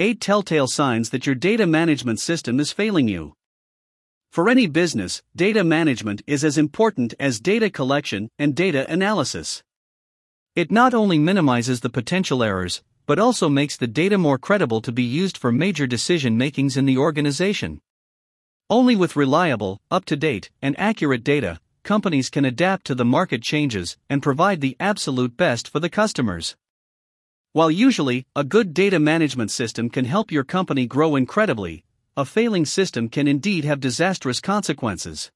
8 telltale signs that your data management system is failing you. For any business, data management is as important as data collection and data analysis. It not only minimizes the potential errors, but also makes the data more credible to be used for major decision makings in the organization. Only with reliable, up to date, and accurate data, companies can adapt to the market changes and provide the absolute best for the customers. While usually, a good data management system can help your company grow incredibly, a failing system can indeed have disastrous consequences.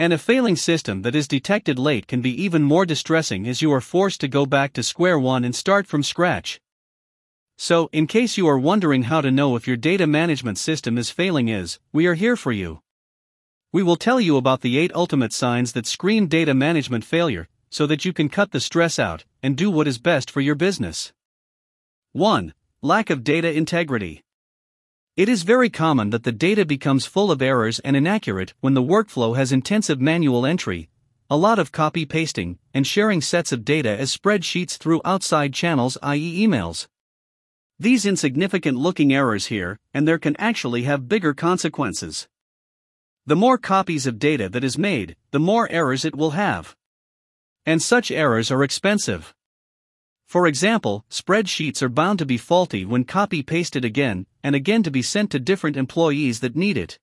And a failing system that is detected late can be even more distressing as you are forced to go back to square one and start from scratch. So, in case you are wondering how to know if your data management system is failing is, we are here for you. We will tell you about the 8 ultimate signs that scream data management failure so that you can cut the stress out and do what is best for your business. 1. Lack of data integrity. It is very common that the data becomes full of errors and inaccurate when the workflow has intensive manual entry, a lot of copy pasting, and sharing sets of data as spreadsheets through outside channels, i.e., emails. These insignificant looking errors here, and there can actually have bigger consequences. The more copies of data that is made, the more errors it will have. And such errors are expensive. For example, spreadsheets are bound to be faulty when copy pasted again and again to be sent to different employees that need it.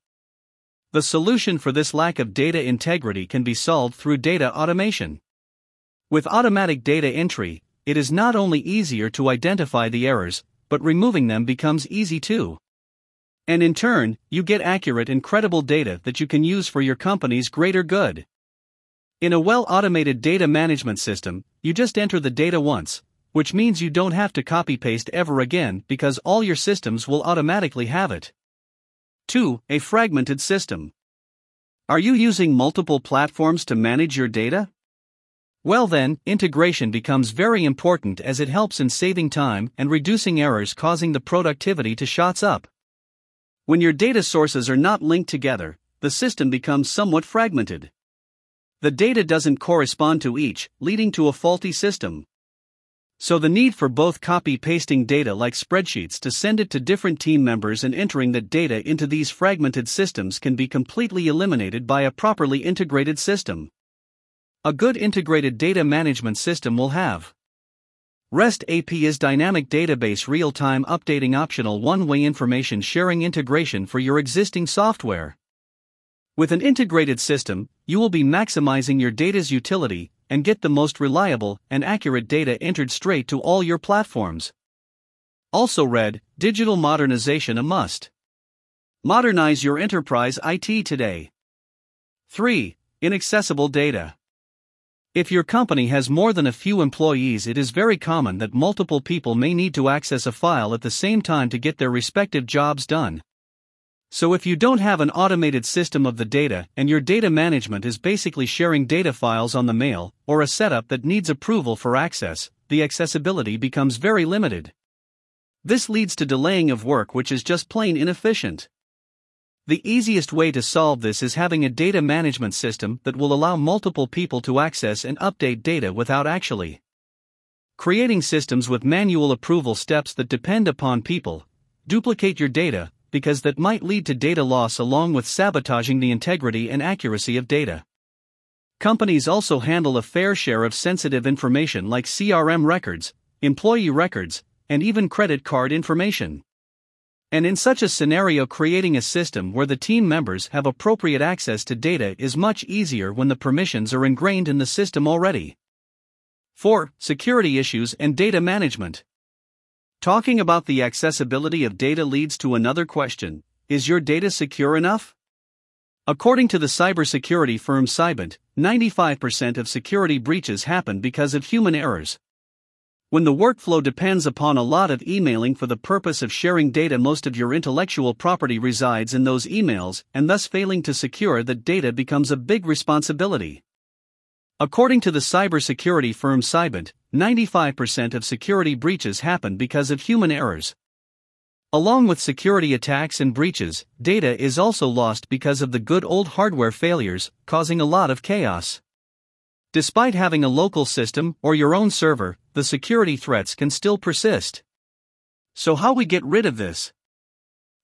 The solution for this lack of data integrity can be solved through data automation. With automatic data entry, it is not only easier to identify the errors, but removing them becomes easy too. And in turn, you get accurate and credible data that you can use for your company's greater good. In a well automated data management system, you just enter the data once, which means you don't have to copy paste ever again because all your systems will automatically have it. 2. A fragmented system. Are you using multiple platforms to manage your data? Well, then, integration becomes very important as it helps in saving time and reducing errors causing the productivity to shots up. When your data sources are not linked together, the system becomes somewhat fragmented. The data doesn't correspond to each, leading to a faulty system. So the need for both copy pasting data like spreadsheets to send it to different team members and entering that data into these fragmented systems can be completely eliminated by a properly integrated system. A good integrated data management system will have REST API's dynamic database real time updating optional one way information sharing integration for your existing software. With an integrated system, you will be maximizing your data's utility and get the most reliable and accurate data entered straight to all your platforms. Also read, Digital Modernization a must. Modernize your enterprise IT today. 3. Inaccessible data. If your company has more than a few employees, it is very common that multiple people may need to access a file at the same time to get their respective jobs done. So, if you don't have an automated system of the data and your data management is basically sharing data files on the mail or a setup that needs approval for access, the accessibility becomes very limited. This leads to delaying of work, which is just plain inefficient. The easiest way to solve this is having a data management system that will allow multiple people to access and update data without actually creating systems with manual approval steps that depend upon people, duplicate your data, because that might lead to data loss along with sabotaging the integrity and accuracy of data. Companies also handle a fair share of sensitive information like CRM records, employee records, and even credit card information. And in such a scenario, creating a system where the team members have appropriate access to data is much easier when the permissions are ingrained in the system already. 4. Security issues and data management. Talking about the accessibility of data leads to another question Is your data secure enough? According to the cybersecurity firm Cybint, 95% of security breaches happen because of human errors. When the workflow depends upon a lot of emailing for the purpose of sharing data, most of your intellectual property resides in those emails, and thus failing to secure that data becomes a big responsibility. According to the cybersecurity firm Cybint, 95% of security breaches happen because of human errors. Along with security attacks and breaches, data is also lost because of the good old hardware failures, causing a lot of chaos. Despite having a local system or your own server, the security threats can still persist. So, how we get rid of this?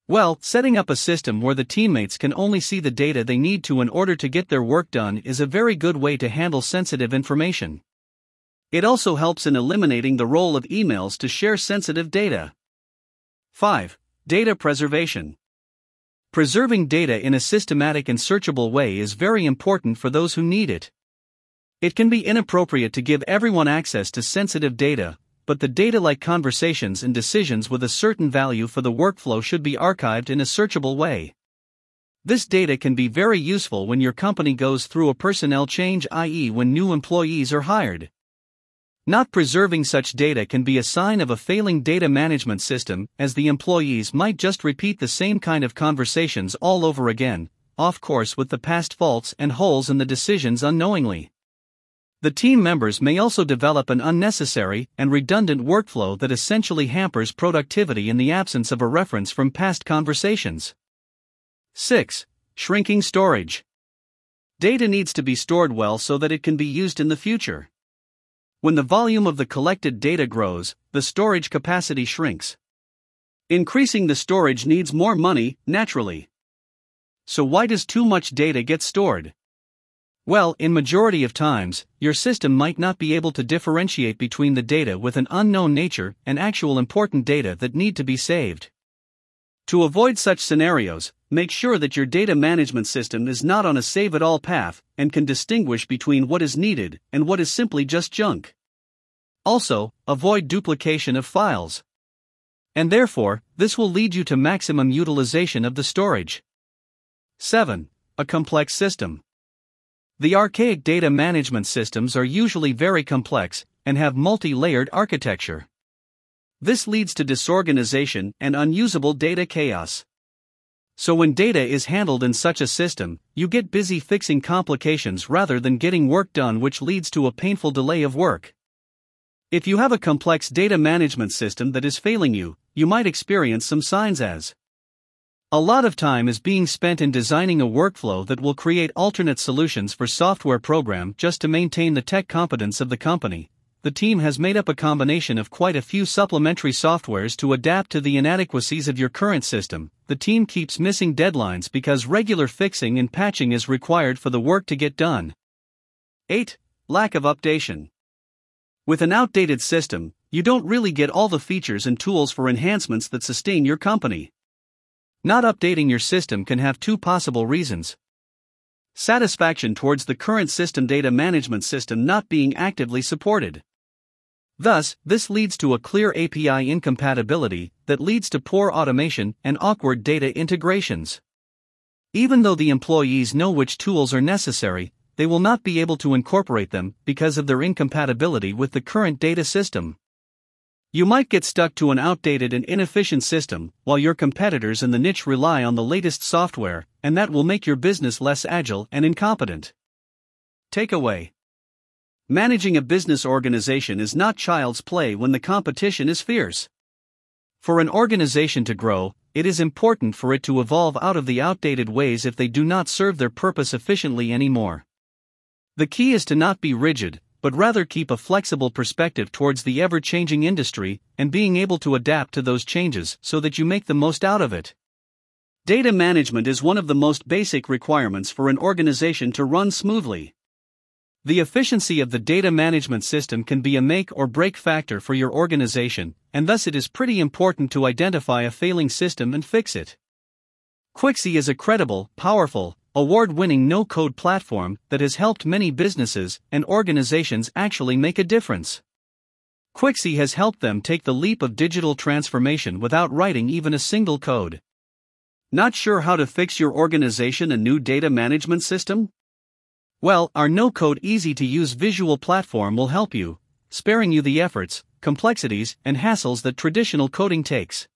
Well, setting up a system where the teammates can only see the data they need to in order to get their work done is a very good way to handle sensitive information. It also helps in eliminating the role of emails to share sensitive data. 5. Data preservation. Preserving data in a systematic and searchable way is very important for those who need it. It can be inappropriate to give everyone access to sensitive data, but the data like conversations and decisions with a certain value for the workflow should be archived in a searchable way. This data can be very useful when your company goes through a personnel change, i.e., when new employees are hired. Not preserving such data can be a sign of a failing data management system, as the employees might just repeat the same kind of conversations all over again, off course with the past faults and holes in the decisions unknowingly. The team members may also develop an unnecessary and redundant workflow that essentially hampers productivity in the absence of a reference from past conversations. 6. Shrinking storage. Data needs to be stored well so that it can be used in the future. When the volume of the collected data grows, the storage capacity shrinks. Increasing the storage needs more money, naturally. So why does too much data get stored? Well, in majority of times, your system might not be able to differentiate between the data with an unknown nature and actual important data that need to be saved. To avoid such scenarios, make sure that your data management system is not on a save it all path and can distinguish between what is needed and what is simply just junk. Also, avoid duplication of files. And therefore, this will lead you to maximum utilization of the storage. 7. A complex system. The archaic data management systems are usually very complex and have multi layered architecture. This leads to disorganization and unusable data chaos. So, when data is handled in such a system, you get busy fixing complications rather than getting work done, which leads to a painful delay of work. If you have a complex data management system that is failing you, you might experience some signs as a lot of time is being spent in designing a workflow that will create alternate solutions for software program just to maintain the tech competence of the company, the team has made up a combination of quite a few supplementary softwares to adapt to the inadequacies of your current system. The team keeps missing deadlines because regular fixing and patching is required for the work to get done. 8. Lack of updation. With an outdated system, you don't really get all the features and tools for enhancements that sustain your company. Not updating your system can have two possible reasons. Satisfaction towards the current system data management system not being actively supported. Thus, this leads to a clear API incompatibility that leads to poor automation and awkward data integrations. Even though the employees know which tools are necessary, they will not be able to incorporate them because of their incompatibility with the current data system. You might get stuck to an outdated and inefficient system, while your competitors in the niche rely on the latest software, and that will make your business less agile and incompetent. Takeaway Managing a business organization is not child's play when the competition is fierce. For an organization to grow, it is important for it to evolve out of the outdated ways if they do not serve their purpose efficiently anymore. The key is to not be rigid, but rather keep a flexible perspective towards the ever changing industry and being able to adapt to those changes so that you make the most out of it. Data management is one of the most basic requirements for an organization to run smoothly. The efficiency of the data management system can be a make or break factor for your organization, and thus it is pretty important to identify a failing system and fix it. Quixy is a credible, powerful, award winning no code platform that has helped many businesses and organizations actually make a difference. Quixy has helped them take the leap of digital transformation without writing even a single code. Not sure how to fix your organization a new data management system? Well, our no code easy to use visual platform will help you, sparing you the efforts, complexities, and hassles that traditional coding takes.